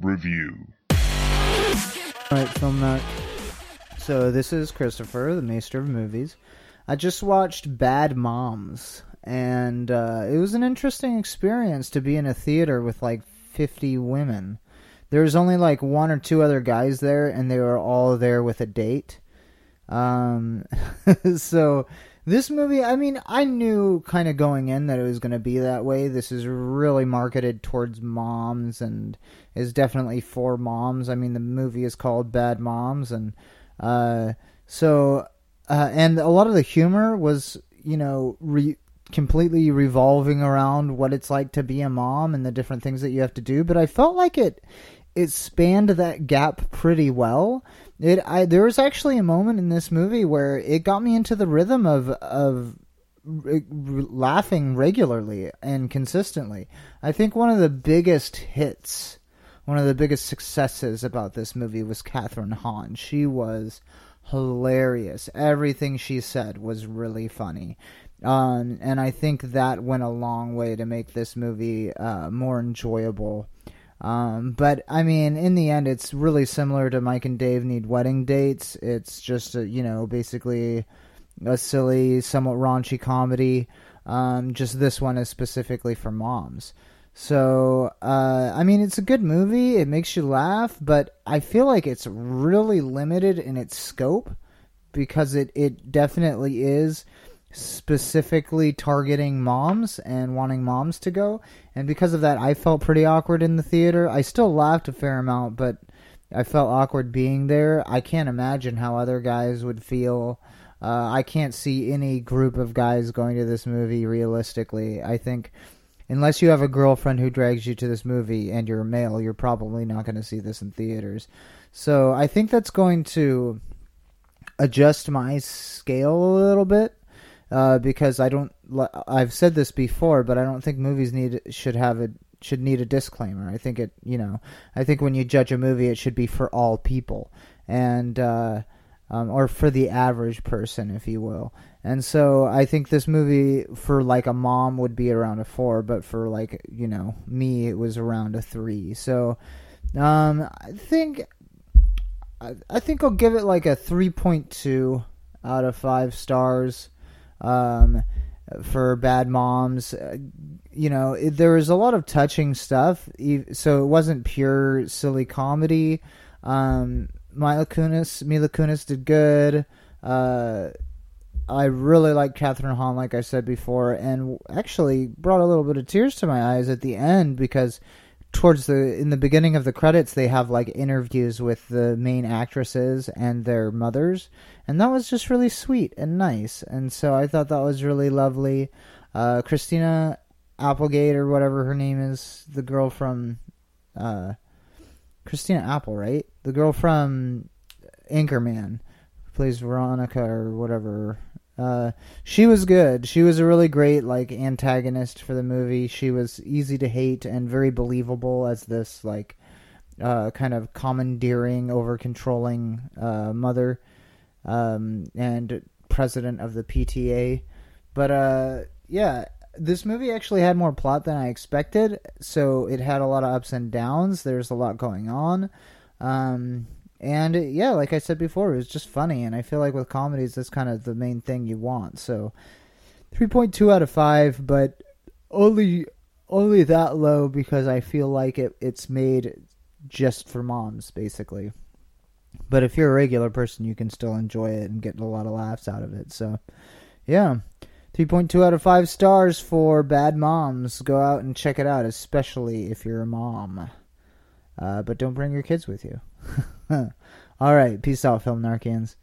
Review. Alright, Film Narc. So this is Christopher, the Maester of Movies. I just watched Bad Moms, and uh, it was an interesting experience to be in a theater with like 50 women. There was only like one or two other guys there, and they were all there with a date. Um, so this movie, I mean, I knew kind of going in that it was going to be that way. This is really marketed towards moms and is definitely for moms. I mean, the movie is called Bad Moms, and uh, so uh, and a lot of the humor was, you know, re- completely revolving around what it's like to be a mom and the different things that you have to do. But I felt like it it spanned that gap pretty well. It I there was actually a moment in this movie where it got me into the rhythm of of r- r- laughing regularly and consistently. I think one of the biggest hits, one of the biggest successes about this movie was Kathryn Hahn. She was hilarious. Everything she said was really funny. Um, and I think that went a long way to make this movie uh, more enjoyable. Um, but I mean, in the end, it's really similar to Mike and Dave Need Wedding Dates. It's just, a, you know, basically a silly, somewhat raunchy comedy. Um, just this one is specifically for moms. So, uh, I mean, it's a good movie. It makes you laugh, but I feel like it's really limited in its scope because it, it definitely is specifically targeting moms and wanting moms to go. And because of that, I felt pretty awkward in the theater. I still laughed a fair amount, but I felt awkward being there. I can't imagine how other guys would feel. Uh, I can't see any group of guys going to this movie realistically. I think unless you have a girlfriend who drags you to this movie and you're male, you're probably not going to see this in theaters. So I think that's going to adjust my scale a little bit uh, because I don't. I've said this before, but I don't think movies need should have a should need a disclaimer. I think it. You know, I think when you judge a movie, it should be for all people and. Uh, um, or for the average person, if you will. And so I think this movie for like a mom would be around a four, but for like you know me, it was around a three. So um, I think I, I think I'll give it like a three point two out of five stars. Um, for bad moms, uh, you know, it, there was a lot of touching stuff. So it wasn't pure silly comedy. Um, Mila Kunis, Mila Kunis did good. Uh, I really like Kathryn Hahn, like I said before, and actually brought a little bit of tears to my eyes at the end because towards the in the beginning of the credits they have like interviews with the main actresses and their mothers, and that was just really sweet and nice, and so I thought that was really lovely. Uh, Christina Applegate or whatever her name is, the girl from uh, Christina Apple, right? The girl from Anchorman plays Veronica or whatever. Uh, she was good. She was a really great like antagonist for the movie. She was easy to hate and very believable as this like uh, kind of commandeering, over controlling uh, mother um, and president of the PTA. But uh, yeah, this movie actually had more plot than I expected, so it had a lot of ups and downs. There's a lot going on. Um, and yeah, like I said before, it was just funny, and I feel like with comedies, that's kind of the main thing you want. So, three point two out of five, but only only that low because I feel like it it's made just for moms, basically. But if you're a regular person, you can still enjoy it and get a lot of laughs out of it. So, yeah. 3.2 out of 5 stars for Bad Moms. Go out and check it out, especially if you're a mom. Uh, but don't bring your kids with you. All right. Peace out, Film Narcans.